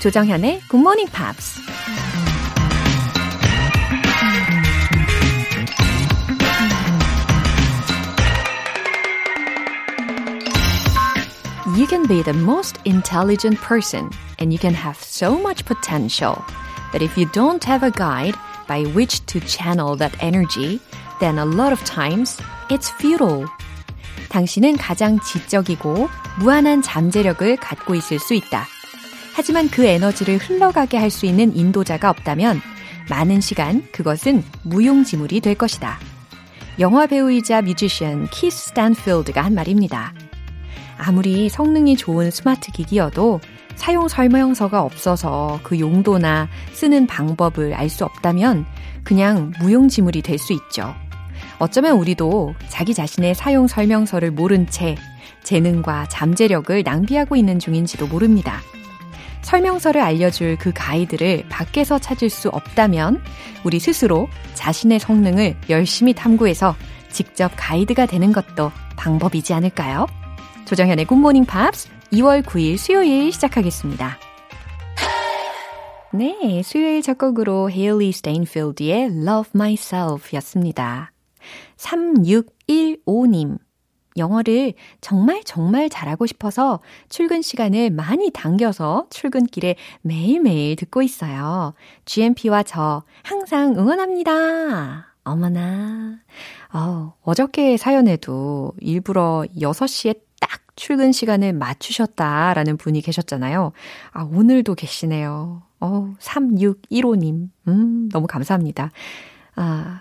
조정현의 Morning Pops. You can be the most intelligent person and you can have so much potential. But if you don't have a guide by which to channel that energy, then a lot of times it's futile. 당신은 가장 지적이고 무한한 잠재력을 갖고 있을 수 있다. 하지만 그 에너지를 흘러가게 할 수 있는 인도자가 없다면 많은 시간 그것은 무용지물이 될 것이다. 영화 배우이자 뮤지션 키스 스탠필드가 한 말입니다. 아무리 성능이 좋은 스마트 기기여도 사용 설명서가 없어서 그 용도나 쓰는 방법을 알 수 없다면 그냥 무용지물이 될 수 있죠. 어쩌면 우리도 자기 자신의 사용 설명서를 모른 채 재능과 잠재력을 낭비하고 있는 중인지도 모릅니다. 설명서를 알려줄 그 가이드를 밖에서 찾을 수 없다면 우리 스스로 자신의 성능을 열심히 탐구해서 직접 가이드가 되는 것도 방법이지 않을까요? 조정현의 굿모닝 팝스 2월 9일 수요일 시작하겠습니다. 네, 수요일 첫 곡으로 헤일리 스테인필드의 Love Myself 였습니다. 3615님. 영어를 정말 정말 잘하고 싶어서 출근 시간을 많이 당겨서 출근길에 매일매일 듣고 있어요. GMP와 저 항상 응원합니다. 어머나. 어, 어저께 사연에도 일부러 6시에 딱 출근 시간을 맞추셨다라는 분이 계셨잖아요. 아, 오늘도 계시네요. 어, 3615님. 음, 너무 감사합니다. 아,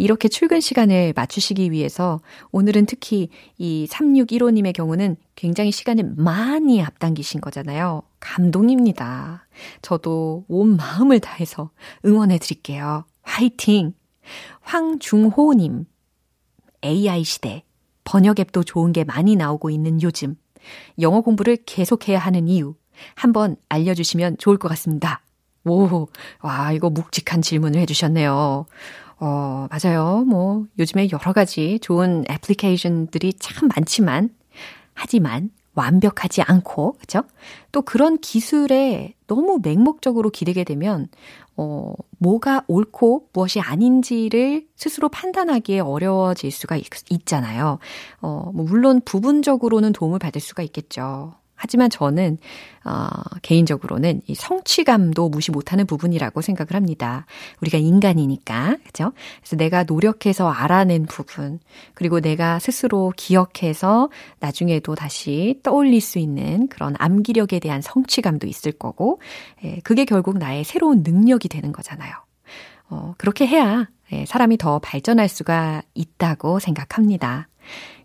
이렇게 출근 시간을 맞추시기 위해서 오늘은 특히 이 3615님의 경우는 굉장히 시간을 많이 앞당기신 거잖아요. 감동입니다. 저도 온 마음을 다해서 응원해 드릴게요. 화이팅! 황중호님. AI 시대. 번역 앱도 좋은 게 많이 나오고 있는 요즘. 영어 공부를 계속해야 하는 이유. 한번 알려주시면 좋을 것 같습니다. 오, 와, 이거 묵직한 질문을 해주셨네요. 어, 맞아요. 뭐, 요즘에 여러 가지 좋은 애플리케이션들이 참 많지만, 하지만 완벽하지 않고, 그죠? 또 그런 기술에 너무 맹목적으로 기대게 되면, 어, 뭐가 옳고 무엇이 아닌지를 스스로 판단하기에 어려워질 수가 있, 있잖아요. 어, 뭐 물론 부분적으로는 도움을 받을 수가 있겠죠. 하지만 저는 어, 개인적으로는 이 성취감도 무시 못하는 부분이라고 생각을 합니다. 우리가 인간이니까 그죠? 그래서 내가 노력해서 알아낸 부분 그리고 내가 스스로 기억해서 나중에도 다시 떠올릴 수 있는 그런 암기력에 대한 성취감도 있을 거고 예, 그게 결국 나의 새로운 능력이 되는 거잖아요. 어, 그렇게 해야 예, 사람이 더 발전할 수가 있다고 생각합니다.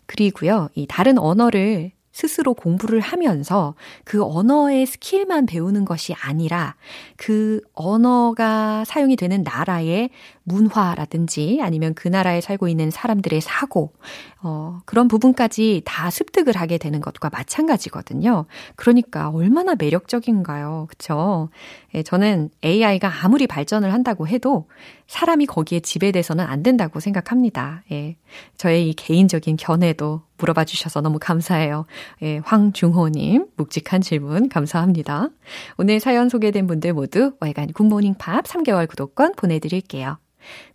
그리고요, 이 다른 언어를 스스로 공부를 하면서 그 언어의 스킬만 배우는 것이 아니라 그 언어가 사용이 되는 나라의 문화라든지 아니면 그 나라에 살고 있는 사람들의 사고, 어, 그런 부분까지 다 습득을 하게 되는 것과 마찬가지거든요. 그러니까 얼마나 매력적인가요? 그쵸? 예, 저는 AI가 아무리 발전을 한다고 해도 사람이 거기에 지배돼서는 안 된다고 생각합니다. 예, 저의 이 개인적인 견해도 물어봐 주셔서 너무 감사해요. 예, 황중호님, 묵직한 질문 감사합니다. 오늘 사연 소개된 분들 모두 월간 굿모닝 팝스 3개월 구독권 보내드릴게요.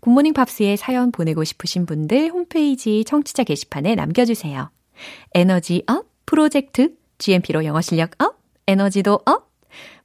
굿모닝 팝스에 사연 보내고 싶으신 분들 홈페이지 청취자 게시판에 남겨주세요. 에너지 up 프로젝트 GMP로 영어 실력 up 에너지도 up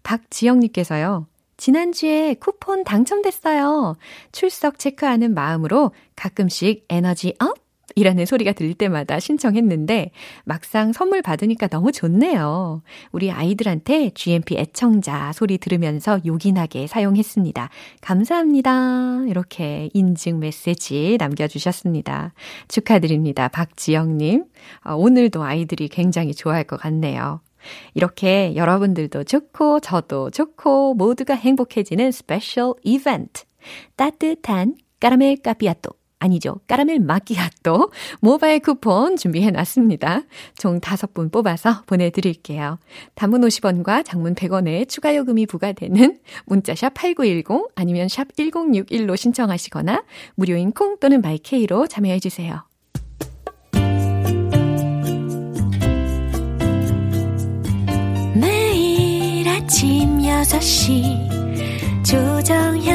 박지영님께서요. 지난주에 쿠폰 당첨됐어요. 출석 체크하는 마음으로 가끔씩 에너지 up 이라는 소리가 들릴 때마다 신청했는데 막상 선물 받으니까 너무 좋네요. 우리 아이들한테 GMP 애청자 소리 들으면서 요긴하게 사용했습니다. 감사합니다. 이렇게 인증 메시지 남겨주셨습니다. 축하드립니다. 박지영님. 아, 오늘도 아이들이 굉장히 좋아할 것 같네요. 이렇게 여러분들도 좋고 저도 좋고 모두가 행복해지는 special 이벤트. 따뜻한 까라멜 까피아또 아니죠. 까라멜 마키아또 모바일 쿠폰 준비해 놨습니다. 총 5분 뽑아서 보내드릴게요. 단문 50원과 장문 100원의 추가 요금이 부과되는 문자샵 8910 아니면 샵 1061로 신청하시거나 무료인 콩 또는 마이케이로 참여해 주세요. 매일 아침 아침 6시 조정현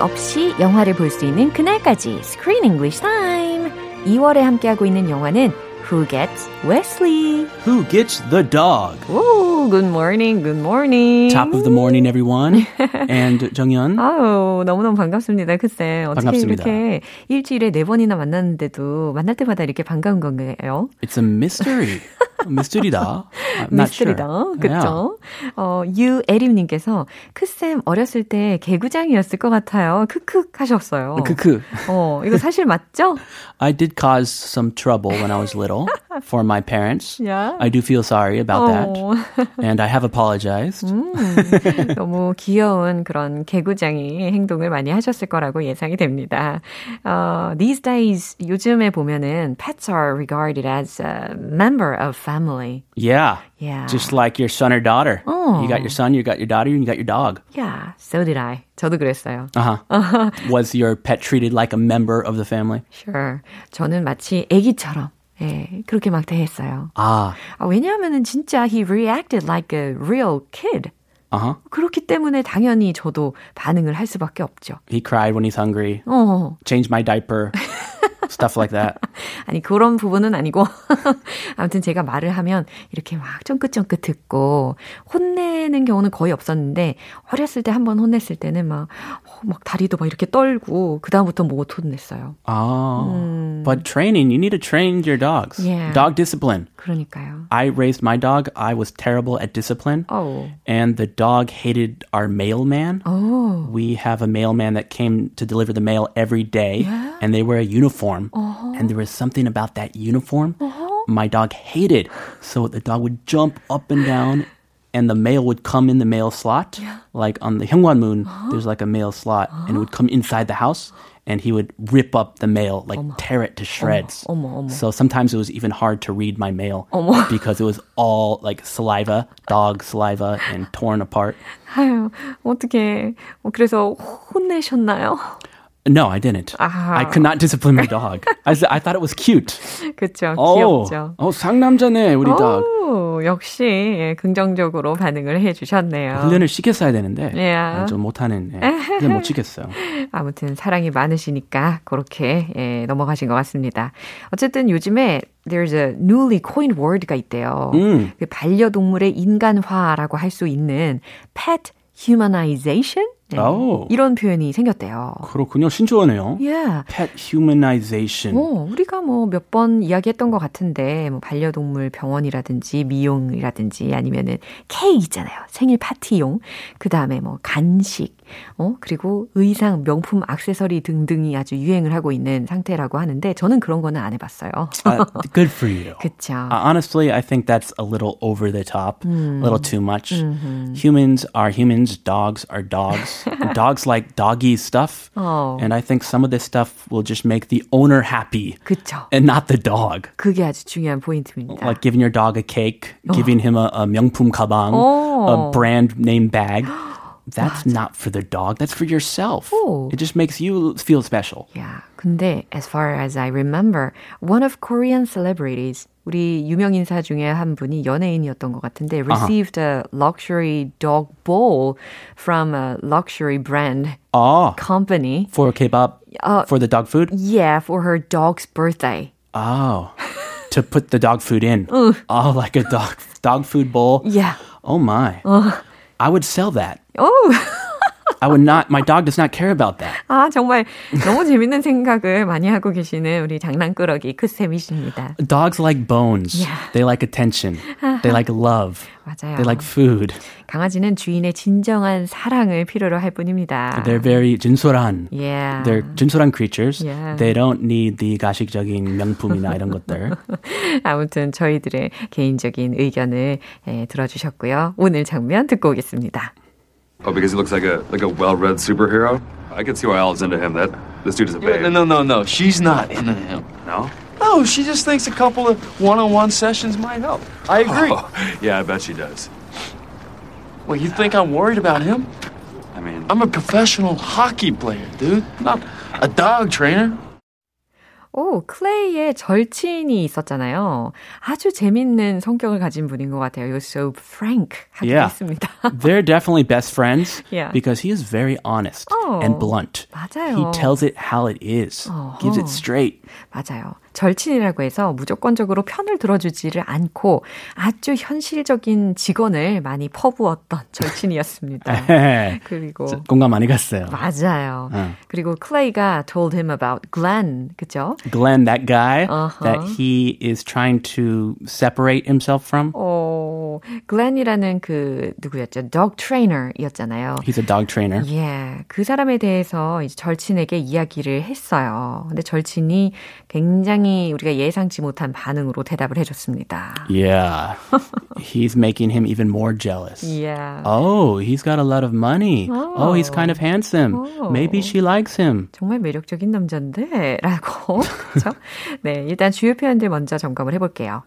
자막 없이 영화를 볼 수 있는 그날까지 Screen English Time. 2월에 함께하고 있는 영화는 Who Gets Wesley? Who Gets the Dog? Ooh, good morning, good morning. Top of the morning, everyone. And 정연. 아우, 너무너무 반갑습니다. 글쎄, 어떻게 반갑습니다. 이렇게 일주일에 네 번이나 만났는데도 만날 때마다 이렇게 반가운 건가요? It's a mystery. 미스터리다. 미스터리다. sure. 그쵸? 어, 유에림님께서 크쌤 어렸을 때 개구장이었을 것 같아요. 크크 하셨어요. Yeah. 크크. 어, 이거 사실 맞죠? I did cause some trouble when I was little for my parents. Yeah. I do feel sorry about that. 어, And I have apologized. 너무 귀여운 그런 개구장이 행동을 많이 하셨을 거라고 예상이 됩니다. 어, these days 요즘에 보면은 pets are regarded as a member of family. Yeah. Yeah. Just like your son or daughter. Oh. You got your son, you got your daughter, and you got your dog. Yeah, so did I. 저도 그랬어요. Uh-huh. Was your pet treated like a member of the family? Sure. 저는 마치 아기처럼 예, 그렇게 막 대했어요. Ah. 아, 왜냐하면은 진짜 he reacted like a real kid. Uh-huh. 그렇기 때문에 당연히 저도 반응을 할 수밖에 없죠. He cried when he's hungry. 어. Change my diaper. Stuff like that. 아니 그런 부분은 아니고 아무튼 제가 말을 하면 이렇게 막 쫑긋쫑긋 듣고 혼내는 경우는 거의 없었는데 어렸을 때 한 번 혼냈을 때는 막, 어, 막 다리도 막 이렇게 떨고 그 다음부터 못 혼냈어요. Oh. But training, you need to train your dogs. Yeah. Dog discipline. 그러니까요. I raised my dog. I was terrible at discipline. Oh. And the dog hated our mailman. Oh. We have a mailman that came to deliver the mail every day, and they wear a uniform. And there was something about that uniform my dog hated. So the dog would jump up and down, and the mail would come in the mail slot. Like on the Hyungwon there's like a mail slot, and it would come inside the house. And he would rip up the mail, like tear it to shreds. 어머, 어머. So sometimes it was even hard to read my mail 어머. because it was all like saliva, dog saliva, and torn apart. 아유, 어떻게 그래서 혼내셨나요? No, I didn't. 아하. I could not discipline my dog. I, I thought it was cute. 그렇죠. Oh, 귀엽죠. oh, 상남자네 우리 dog. 오, 역시 예, 긍정적으로 반응을 해주셨네요. 훈련을 시켰어야 되는데 Yeah. 아, 좀 못하는. 예. 못 시켰어요. 아무튼 사랑이 많으시니까 그렇게 예, 넘어가신 것 같습니다. 어쨌든 요즘에 there's a newly coined word가 있대요. 음. 그 반려동물의 인간화라고 할 수 있는 pet humanization 네, 오. 이런 표현이 생겼대요. 그렇군요. 신조어네요. Yeah. Pet humanization. 어, 우리가 뭐 몇 번 이야기했던 것 같은데, 뭐 반려동물 병원이라든지 미용이라든지 아니면은 케이크 있잖아요. 생일 파티용. 그 다음에 뭐 간식, 어, 그리고 의상, 명품, 액세서리 등등이 아주 유행을 하고 있는 상태라고 하는데, 저는 그런 거는 안 해봤어요. Uh, good for you. 그쵸. Uh, honestly, I think that's a little over the top, a little too much. Mm-hmm. Humans are humans, dogs are dogs. dogs like doggy stuff. Oh. And I think some of this stuff will just make the owner happy 그쵸. and not the dog. 그게 아주 중요한 포인트입니다. Like giving your dog a cake, giving him a, a 명품 가방, Oh. a brand name bag. That's not for the dog. That's for yourself. Oh. It just makes you feel special. 야, 근데 as far as I remember, one of Korean celebrities, 우리 유명 인사 중에 한 분이 연예인이었던 것 같은데, received a luxury dog bowl from a luxury brand Ah, company. for kebab, Uh, for the dog food. Yeah, for her dog's birthday. Oh, to put the dog food in. Oh, like a dog dog food bowl. Yeah. Oh my. I would sell that. Oh, I would not, my dog does not care about that. 아, 정말 너무 재밌는 생각을 많이 하고 계시는 우리 장난꾸러기 크쌤이십니다. Dogs like bones. Yeah. They like attention. they like love. 맞아요. They like food. 강아지는 주인의 진정한 사랑을 필요로 할 뿐입니다. They're very 진솔한. Yeah. They're 진솔한 creatures. Yeah. They don't need the 가식적인 명품이나 이런 것들. 아무튼 저희들의 개인적인 의견을 예, 들어주셨고요. 오늘 장면 듣고 오겠습니다. Oh, because he looks like a like a well-read superhero. I can see why Ali's into him. That this dude is a babe. No, no, no, no. She's not into him. No? No, she just thinks a couple of one-on-one sessions might help. I agree. Oh, yeah, I bet she does. Well, you think I'm worried about him? I mean, I'm a professional hockey player, dude. Not a dog trainer. 오, 클레이의 절친이 있었잖아요. 아주 재밌는 성격을 가진 분인 것 같아요. You're so frank 하기도 Yeah. 했습니다. They're definitely best friends Yeah. because he is very honest Oh. and blunt. 맞아요. He tells it how it is, gives it straight. 맞아요. 절친이라고 해서 무조건적으로 편을 들어주지를 않고 아주 현실적인 직원을 많이 퍼부었던 절친이었습니다. 그리고 공감 많이 갔어요. 맞아요. 어. 그리고 클레이가 told him about Glenn, 그죠? Glenn, that guy Uh-huh. that he is trying to separate himself from. 어, 글렌이라는 그 누구였죠? dog trainer이었잖아요. He's a dog trainer. 예, 그 사람에 대해서 이제 절친에게 이야기를 했어요. 근데 절친이 굉장히 우리가 예상치 못한 반응으로 대답을 해줬습니다. Yeah. he's making him even more jealous. Yeah. Oh, he's got a lot of money. Oh, he's kind of handsome. Oh. Maybe she likes him. 정말 매력적인 남자인데? 라고. 그죠? 네, 일단 주요 표현들 먼저 점검을 해볼게요.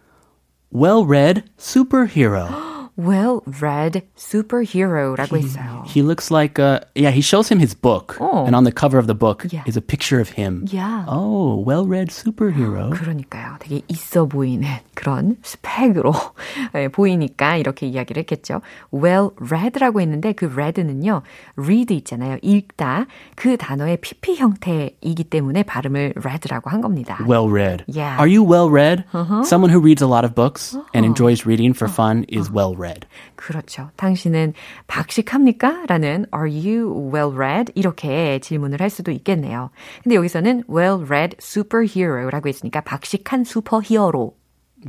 Well-read superhero. well-read superhero라고 했어요. He looks like a yeah. He shows him his book, Oh. and on the cover of the book Yeah. is a picture of him. Yeah. Oh, well-read superhero. 그러니까요. 되게 있어 보이는 그런 스펙으로 예, 보이니까 이렇게 이야기를 했겠죠. well read라고 했는데 그 read는요. read 있잖아요. 읽다. 그 단어의 pp 형태이기 때문에 발음을 read라고 한 겁니다. Well-read. Yeah. Are you well-read? Someone who reads a lot of books and enjoys reading for fun is Well-read. 그렇죠. 당신은 박식합니까? 라는 Are you well read? 이렇게 질문을 할 수도 있겠네요. 근데 여기서는 well read superhero라고 했으니까 박식한 슈퍼히어로.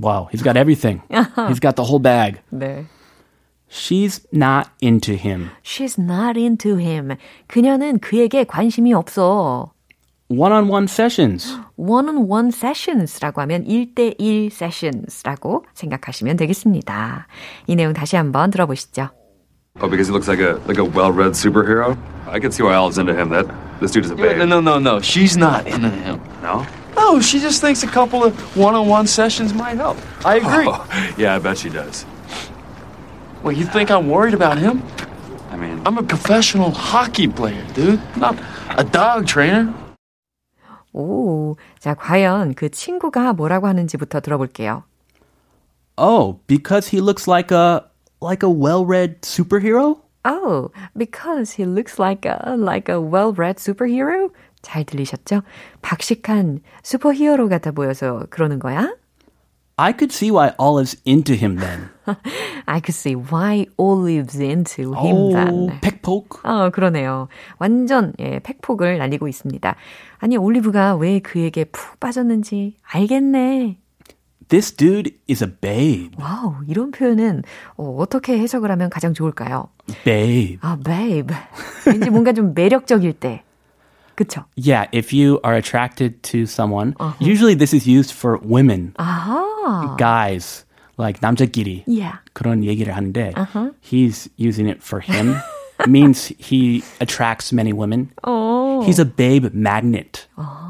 Wow, he's got everything. he's got the whole bag. 네. She's not into him. She's not into him. 그녀는 그에게 관심이 없어. One-on-one sessions. one-on-one sessions라고 하면 1대1 sessions라고 생각하시면 되겠습니다. 이 내용 다시 한번 들어보시죠. oh, because he looks like a like a well-read superhero. I can see why Ali's into him. That this dude is a babe. No, no, no, no. She's not into him. No? No, she just thinks a couple of one-on-one sessions might help. I agree. Oh, yeah, I bet she does. Well, you think I'm worried about him? I mean, I'm a professional hockey player, dude. Not a dog trainer. 오, 자, 과연 그 친구가 뭐라고 하는지부터 들어볼게요. Oh, because he looks like a like a well-read superhero? Oh, because he looks like a, like a well-read superhero? 잘 들리셨죠? 박식한 슈퍼히어로 같아 보여서 그러는 거야? I could see why Olive's into him then. I could see why Olive's into him oh, then. 팩폭. 어, 그러네요. 완전 예, 팩폭을 날리고 있습니다. 아니, 올리브가 왜 그에게 푹 빠졌는지 알겠네. This dude is a babe. 와우, 이런 표현은 어, 어떻게 해석을 하면 가장 좋을까요? Babe. 아, babe. 왠지 뭔가 좀 매력적일 때. 그쵸? Yeah, if you are attracted to someone, usually this is used for women, 아하. guys, like 남자끼리. Yeah. 그런 얘기를 하는데 he's using it for him. means he attracts many women. 어. He's a babe magnet.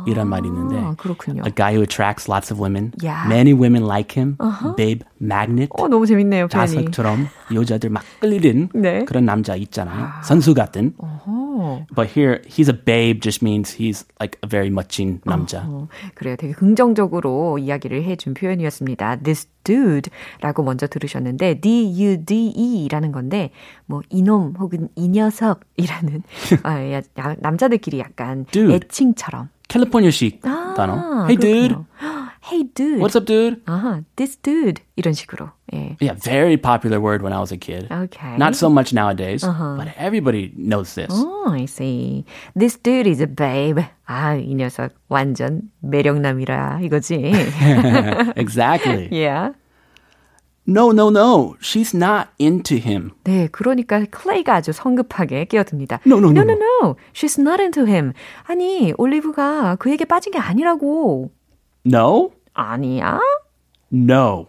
이란 말이 있는데 그렇군요. a guy who attracts lots of women. Yeah. Many women like him. Babe magnet. 어, 너무 재밌네요. 자석처럼 여자들 막 끌리는 네. 그런 남자 있잖아요. 선수 같은. But here, he's a babe just means he's like a very 멋진 남자. 어, 그래요. 되게 긍정적으로 이야기를 해준 표현이었습니다. This dude라고 먼저 들으셨는데 D-U-D-E라는 건데 뭐 이놈 혹은 이 녀석이라는 아, 남자들끼리 약간 Dude. 애칭처럼 캘리포니아식 단어. Hey dude. 그렇군요. hey dude. What's up, dude? 아하, this dude. 이런 식으로. 예. Yeah, very popular word when I was a kid. Okay. Not so much nowadays, but everybody knows this. Oh, I see. This dude is a babe. 아, 이 녀석 완전 매력남이라 이거지. exactly. yeah. No, no, no. She's not into him. 네, 그러니까 클레이가 아주 성급하게 끼어듭니다. No, no, no, no, no, no. She's not into him. 아니, 올리브가 그에게 빠진 게 아니라고. No? 아니야? No.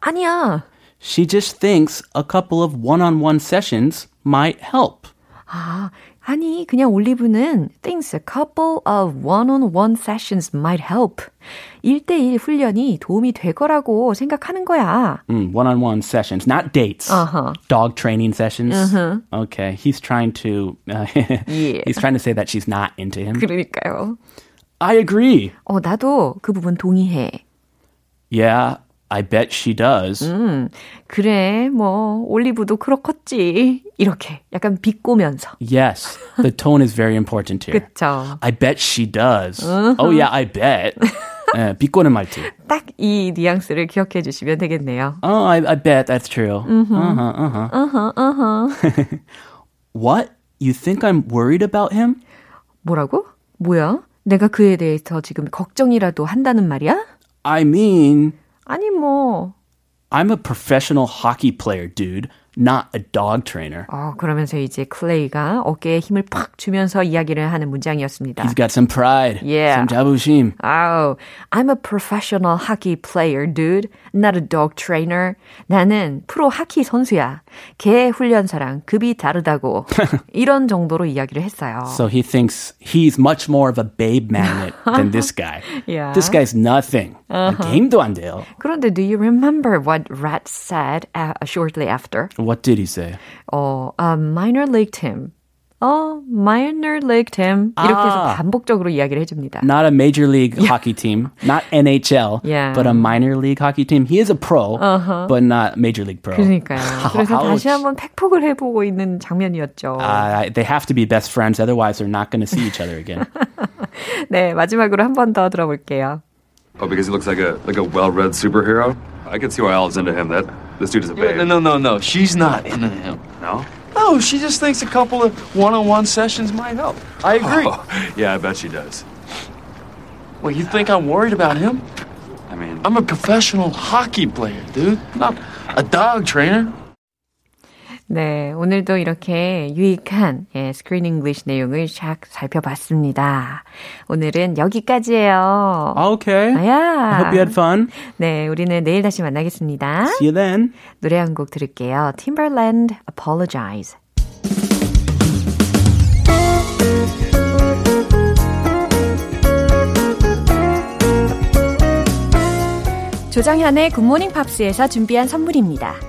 아니야. She just thinks a couple of one-on-one sessions might help. 아, 아니, 그냥 올리브는 thinks a couple of one-on-one sessions might help. 1대1 훈련이 도움이 될 거라고 생각하는 거야. Mm, one-on-one sessions, not dates. Uh-huh. Dog training sessions. Okay, he's trying to uh, Yeah. he's trying to say that she's not into him. 그러니까요. I agree. 어, 나도 그 부분 동의해. Yeah, I bet she does. 음, 그래, 뭐, 올리브도 그렇겠지. 이렇게 약간 비꼬면서. Yes, the tone is very important here. 그쵸. I bet she does. Oh yeah, I bet. 예, 비꼬는 말투. 딱 이 뉘앙스를 기억해 주시면 되겠네요. Oh, I, I bet that's true. Uh-huh, uh-huh. Uh-huh, uh-huh. What? You think I'm worried about him? 뭐라고? 뭐야? 내가 그에 대해서 지금 걱정이라도 한다는 말이야? I mean, 아니, 뭐. I'm a professional hockey player, dude, not a dog trainer. 어, 그러면서 이제 클레이가 어깨에 힘을 팍 주면서 이야기를 하는 문장이었습니다. He's got some pride, Yeah. some 자부심. 아우, I'm a professional hockey player, dude. Not a dog trainer. 나는 프로 하키 선수야. 개 훈련사랑 급이 다르다고. 이런 정도로 이야기를 했어요. So he thinks he's much more of a babe magnet than this guy. Yeah. This guy's nothing. 게임도 안 돼요. 그런데 do you remember what Rat said uh, shortly after? What did he say? 어, a minor league team. 어, minor league team. 이렇게 해서 아. 반복적으로 이야기를 해줍니다. Not a major league hockey team, not NHL, Yeah. but a minor league hockey team. He is a pro, but not major league pro. 그러니까요. 그래서 Ouch. 다시 한번 팩폭을 해보고 있는 장면이었죠. Uh, they have to be best friends, otherwise they're not going to see each other again. 네, 마지막으로 한 번 더 들어볼게요. Oh, because he looks like a like a well-read superhero. I can see why Al is into him. That this dude is a babe. No, no, no, no. She's not into him. No? No, she just thinks a couple of one-on-one sessions might help. I agree. Oh, yeah, I bet she does. Well, you think I'm worried about him? I mean, I'm a professional hockey player, dude. Not a dog trainer. 네, 오늘도 이렇게 유익한 예, Screen English 내용을 샥 살펴봤습니다. 오늘은 여기까지예요. Okay. I 야. hope you had fun. 네, 우리는 내일 다시 만나겠습니다. See you then. 노래 한 곡 들을게요. Timbaland, Apologize. 조정현의 Good Morning Pops에서 준비한 선물입니다.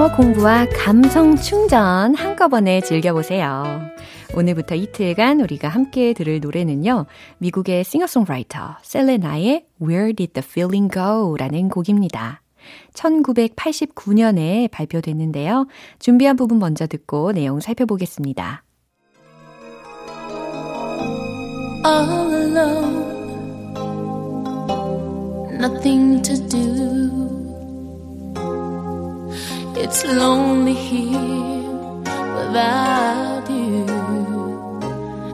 영어 공부와 감성 충전 한꺼번에 즐겨보세요. 오늘부터 이틀간 우리가 함께 들을 노래는요. 미국의 싱어송라이터 셀레나의 Where Did the Feeling Go? 라는 곡입니다. 1989년에 발표됐는데요. 준비한 부분 먼저 듣고 내용 살펴보겠습니다. all alone, nothing to do. It's lonely here without you.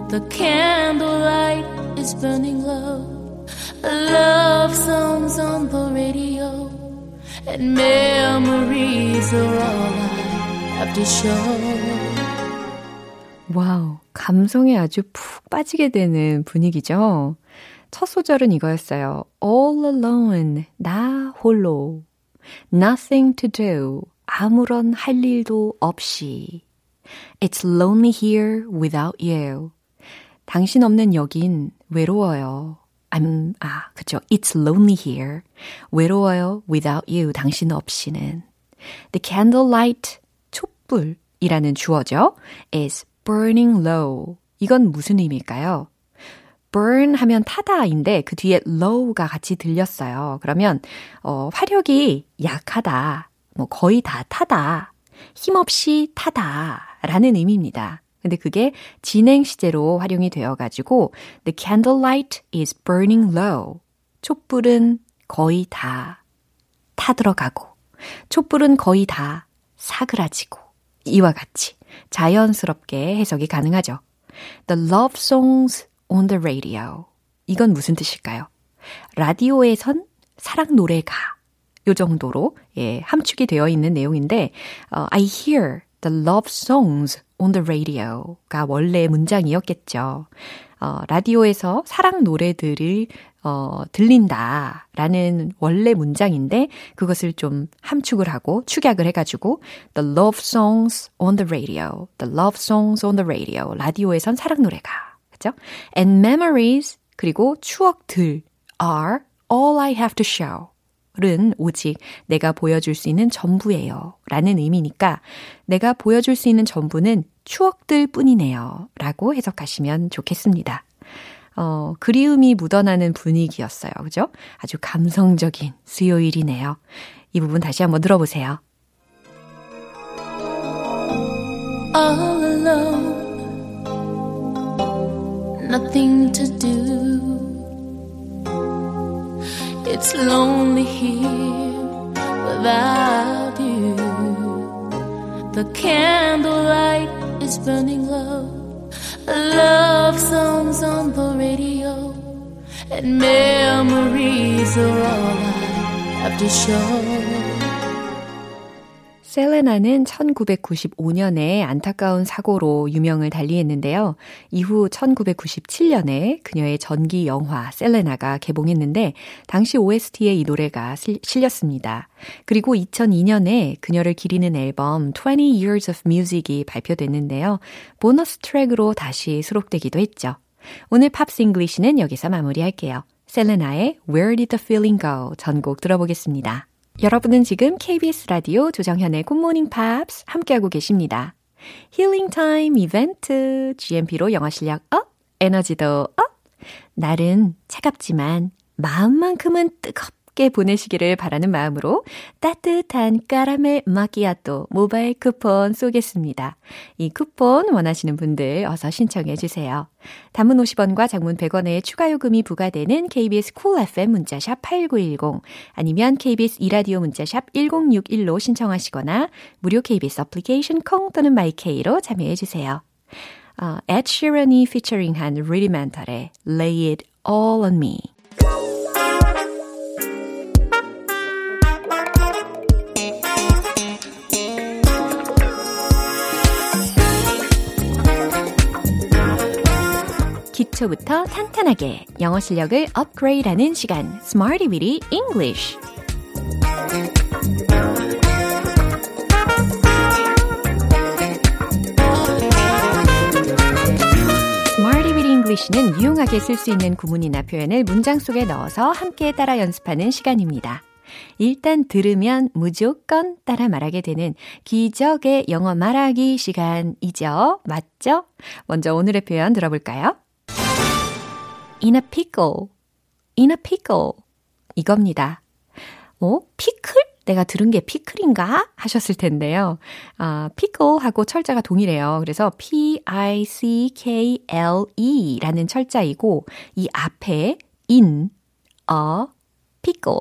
The candlelight is burning low, love songs on the radio, and memories are all I have to show. 와우, 감성에 아주 푹 빠지게 되는 분위기죠. 첫 소절은 이거였어요. All alone, 나 홀로. Nothing to do, 아무런 할 일도 없이. It's lonely here without you. 당신 없는 여긴 외로워요. I'm, 아, 그죠. It's lonely here. 외로워요. without you. 당신 없이는. The candlelight, 촛불이라는 주어죠. is burning low. 이건 무슨 의미일까요? burn 하면 타다인데 그 뒤에 low가 같이 들렸어요. 그러면 어, 화력이 약하다, 뭐 거의 다 타다, 힘없이 타다 라는 의미입니다. 근데 그게 진행 시제로 활용이 되어가지고 the candlelight is burning low. 촛불은 거의 다 타들어가고 촛불은 거의 다 사그라지고 이와 같이 자연스럽게 해석이 가능하죠. The love songs on the radio. 이건 무슨 뜻일까요? 라디오에선 사랑 노래가 요 정도로 예, 함축이 되어 있는 내용인데 어, I hear the love songs on the radio가 원래 문장이었겠죠. 어, 라디오에서 사랑 노래들을 어, 들린다 라는 원래 문장인데 그것을 좀 함축을 하고 축약을 해가지고 the love songs on the radio, the love songs on the radio 라디오에선 사랑 노래가 그죠? And memories 그리고 추억들 are all I have to show. 은 오직 내가 보여줄 수 있는 전부예요. 라는 의미니까 내가 보여줄 수 있는 전부는 추억들 뿐이네요. 라고 해석하시면 좋겠습니다. 어, 그리움이 묻어나는 분위기였어요. 그죠? 아주 감성적인 수요일이네요. 이 부분 다시 한번 들어보세요. all alone, nothing to do. It's lonely here without you. The candlelight is burning low. Love songs on the radio, and memories are all I have to show. 셀레나는 1995년에 안타까운 사고로 유명을 달리했는데요. 이후 1997년에 그녀의 전기 영화 셀레나가 개봉했는데 당시 OST에 이 노래가 실, 실렸습니다. 그리고 2002년에 그녀를 기리는 앨범 20 Years of Music이 발표됐는데요. 보너스 트랙으로 다시 수록되기도 했죠. 오늘 Pops English는 여기서 마무리할게요. 셀레나의 Where Did the Feeling Go 전곡 들어보겠습니다. 여러분은 지금 KBS 라디오 조정현의 Good Morning Pops 함께하고 계십니다. healing time 이벤트 GMP로 영어 실력 up, 에너지도 up. 날은 차갑지만 마음만큼은 뜨겁게 함께 보내시기를 바라는 마음으로 따뜻한 까라멜 마키아또 모바일 쿠폰 쏘겠습니다. 이 쿠폰 원하시는 분들 어서 신청해 주세요. 단문 50원과 장문 100원의 추가 요금이 부과되는 KBS cool FM 문자샵 8910 아니면 KBS 이라디오 문자샵 1061로 신청하시거나 무료 KBS 애플리케이션 콩 또는 my K로 참여해 주세요. 어, Ed Sheeran이 피처링한 Rudimental의 Lay It All On Me 기초부터 탄탄하게 영어 실력을 업그레이드하는 시간 Smarty Weedy English English는 유용하게 쓸 수 있는 구문이나 표현을 문장 속에 넣어서 함께 따라 연습하는 시간입니다. 일단 들으면 무조건 따라 말하게 되는 기적의 영어 말하기 시간이죠. 맞죠? 먼저 오늘의 표현 들어볼까요? In a pickle, in a pickle. 이겁니다. 어? 피클? 내가 들은 게 피클인가? 하셨을 텐데요. 아, pickle하고 철자가 동일해요. 그래서 P-I-C-K-L-E 라는 철자이고, 이 앞에 in a pickle.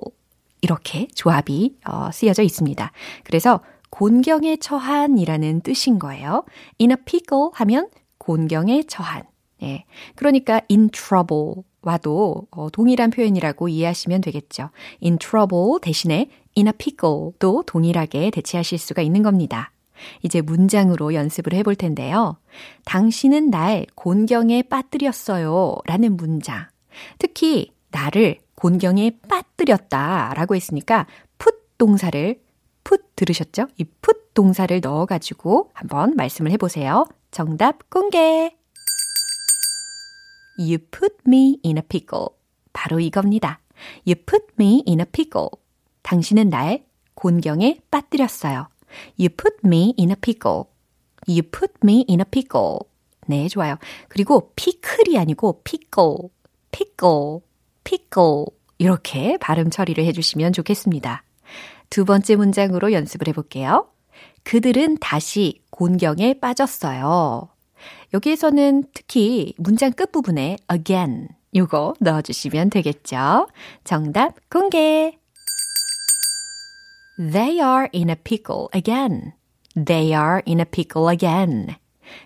이렇게 조합이 어, 쓰여져 있습니다. 그래서 곤경에 처한이라는 뜻인 거예요. in a pickle 하면 곤경에 처한. 예. 그러니까 in trouble 와도 어, 동일한 표현이라고 이해하시면 되겠죠. in trouble 대신에 in a pickle도 동일하게 대체하실 수가 있는 겁니다. 이제 문장으로 연습을 해볼 텐데요. 당신은 날 곤경에 빠뜨렸어요. 라는 문장. 특히 나를 곤경에 빠뜨렸다 라고 했으니까 put 동사를 put 들으셨죠? 이 put 동사를 넣어가지고 한번 말씀을 해보세요. 정답 공개! You put me in a pickle. 바로 이겁니다. You put me in a pickle. 당신은 날 곤경에 빠뜨렸어요. You put me in a pickle. You put me in a pickle. 네, 좋아요. 그리고 피클이 아니고 pickle, pickle, pickle. 이렇게 발음 처리를 해주시면 좋겠습니다. 두 번째 문장으로 연습을 해볼게요. 그들은 다시 곤경에 빠졌어요. 여기에서는 특히 문장 끝부분에 again 요거 넣어주시면 되겠죠. 정답 공개! They are in a pickle again. They are in a pickle again.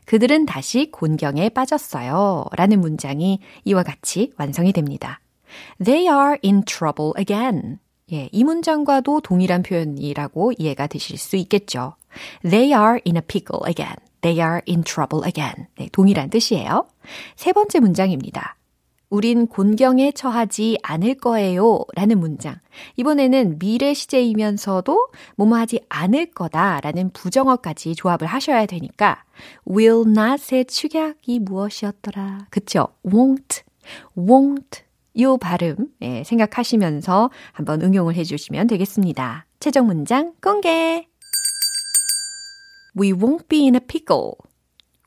그들은 다시 곤경에 빠졌어요. 라는 문장이 이와 같이 완성이 됩니다. They are in trouble again. 예, 이 문장과도 동일한 표현이라고 이해가 되실 수 있겠죠. They are in a pickle again. They are in trouble again. 네, 동일한 뜻이에요. 세 번째 문장입니다. 우린 곤경에 처하지 않을 거예요. 라는 문장. 이번에는 미래 시제이면서도 뭐뭐 하지 않을 거다 라는 부정어까지 조합을 하셔야 되니까 will not의 축약이 무엇이었더라. 그쵸? won't, won't. 요 발음 예, 생각하시면서 한번 응용을 해주시면 되겠습니다. 최종 문장 공개! We won't be in a pickle.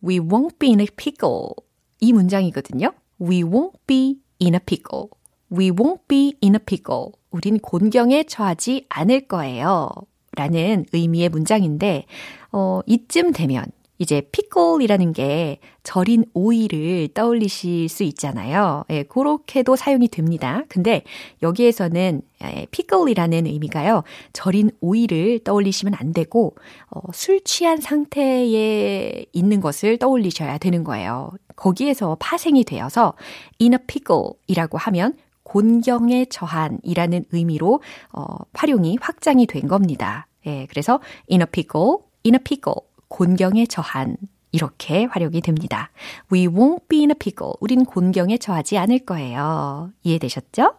We won't be in a pickle. 이 문장이거든요. We won't be in a pickle. We won't be in a pickle. 우린 곤경에 처하지 않을 거예요. 라는 의미의 문장인데, 어, 이쯤 되면 이제 피클이라는 게 절인 오이를 떠올리실 수 있잖아요. 예, 그렇게도 사용이 됩니다. 근데 여기에서는 예, 피클이라는 의미가요. 절인 오이를 떠올리시면 안 되고 어, 술 취한 상태에 있는 것을 떠올리셔야 되는 거예요. 거기에서 파생이 되어서 in a pickle이라고 하면 곤경에 처한이라는 의미로 어, 활용이 확장이 된 겁니다. 예, 그래서 in a pickle, in a pickle 곤경에 처한 이렇게 활용이 됩니다. We won't be in a pickle. 우린 곤경에 처하지 않을 거예요. 이해되셨죠?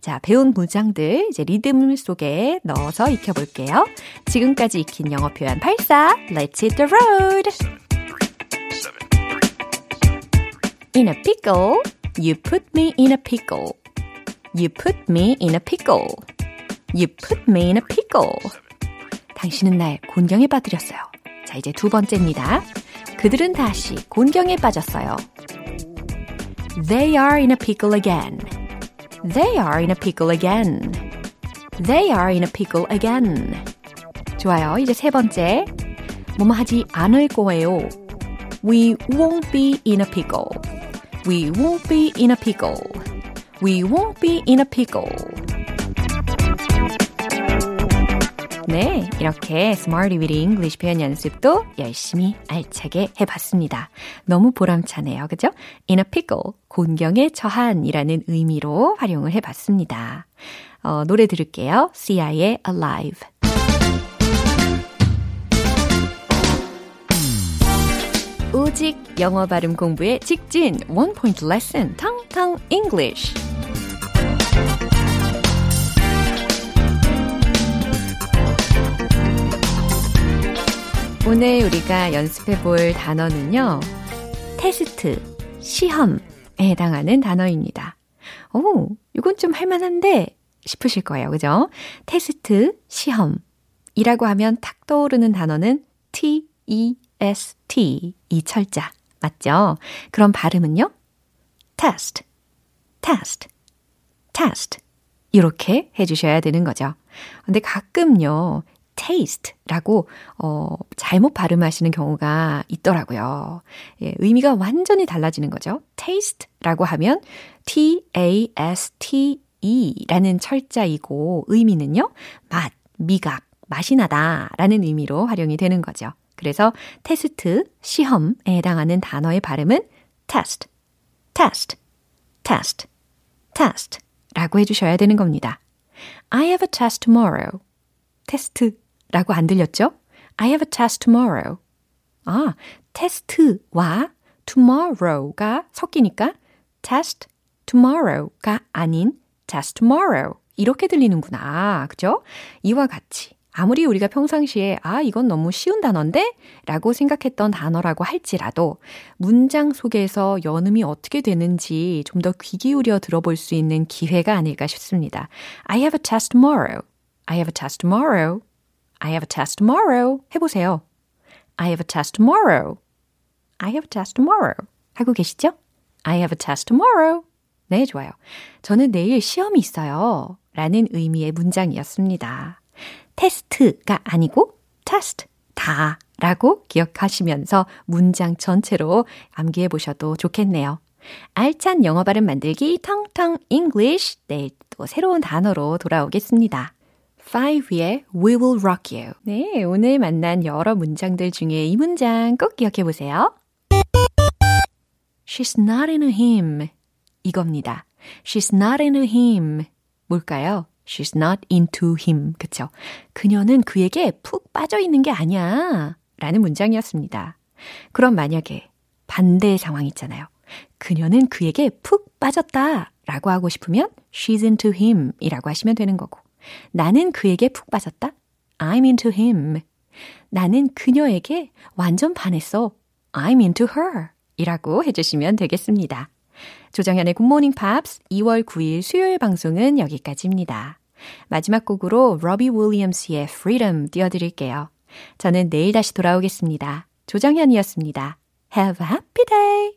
자, 배운 문장들 이제 리듬 속에 넣어서 익혀볼게요. 지금까지 익힌 영어 표현 84. Let's hit the road. In a pickle. You put me in a pickle. You put me in a pickle. You put me in a pickle. 당신은 날 곤경에 빠뜨렸어요. 자, 이제 두 번째입니다. 그들은 다시 곤경에 빠졌어요. They are in a pickle again. They are in a pickle again. They are in a pickle again. 좋아요. 이제 세 번째. 뭐뭐 하지 않을 거예요. We won't be in a pickle. We won't be in a pickle. We won't be in a pickle. 네, 이렇게 Smarty with English 표현 연습도 열심히 알차게 해봤습니다. 너무 보람차네요. 그죠? In a pickle, 곤경에 처한이라는 의미로 활용을 해봤습니다. 어, 노래 들을게요. CI의 Alive. 오직 영어 발음 공부에 직진 원 포인트 레슨 텅텅 English. 오늘 우리가 연습해 볼 단어는요. 테스트, 시험에 해당하는 단어입니다. 오, 이건 좀 할만한데 싶으실 거예요. 그죠? 테스트, 시험이라고 하면 탁 떠오르는 단어는 T, E, 이 철자 맞죠? 그럼 발음은요? test, test, test 이렇게 해주셔야 되는 거죠. 근데 가끔요, taste라고 어, 잘못 발음하시는 경우가 있더라고요. 예, 의미가 완전히 달라지는 거죠. taste라고 하면 t-a-s-t-e라는 철자이고 의미는요. 맛, 미각, 맛이 나다라는 의미로 활용이 되는 거죠. 그래서 테스트, 시험에 해당하는 단어의 발음은 test, test, test, test 라고 해주셔야 되는 겁니다. I have a test tomorrow. 테스트 라고 안 들렸죠? I have a test tomorrow. 아, 테스트와 tomorrow가 섞이니까 test tomorrow가 아닌 test tomorrow. 이렇게 들리는구나. 그죠? 이와 같이 아무리 우리가 평상시에 아, 이건 너무 쉬운 단어인데? 라고 생각했던 단어라고 할지라도 문장 속에서 연음이 어떻게 되는지 좀 더 귀 기울여 들어볼 수 있는 기회가 아닐까 싶습니다. I have a test tomorrow. I have a test tomorrow. I have a test tomorrow. 해보세요. I have a test tomorrow. I have a test tomorrow. 하고 계시죠? I have a test tomorrow. 네, 좋아요. 저는 내일 시험이 있어요. 라는 의미의 문장이었습니다. 테스트가 아니고 test, 다 라고 기억하시면서 문장 전체로 암기해 보셔도 좋겠네요. 알찬 영어 발음 만들기 텅텅 English 내일 또 새로운 단어로 돌아오겠습니다. Five의 We Will Rock You. 네, 오늘 만난 여러 문장들 중에 이 문장 꼭 기억해 보세요. She's not into him. 이겁니다. She's not into him. 뭘까요? She's not into him. 그쵸? 그녀는 그에게 푹 빠져 있는 게 아니야. 라는 문장이었습니다. 그럼 만약에 반대의 상황 있잖아요. 그녀는 그에게 푹 빠졌다. 라고 하고 싶으면 she's into him 이라고 하시면 되는 거고. 나는 그에게 푹 빠졌다. I'm into him. 나는 그녀에게 완전 반했어. I'm into her. 이라고 해주시면 되겠습니다. 조정현의 굿모닝 팝스 2월 9일 수요일 방송은 여기까지입니다. 마지막 곡으로 로비 윌리엄스의 Freedom 띄워드릴게요. 저는 내일 다시 돌아오겠습니다. 조정현이었습니다. Have a happy day!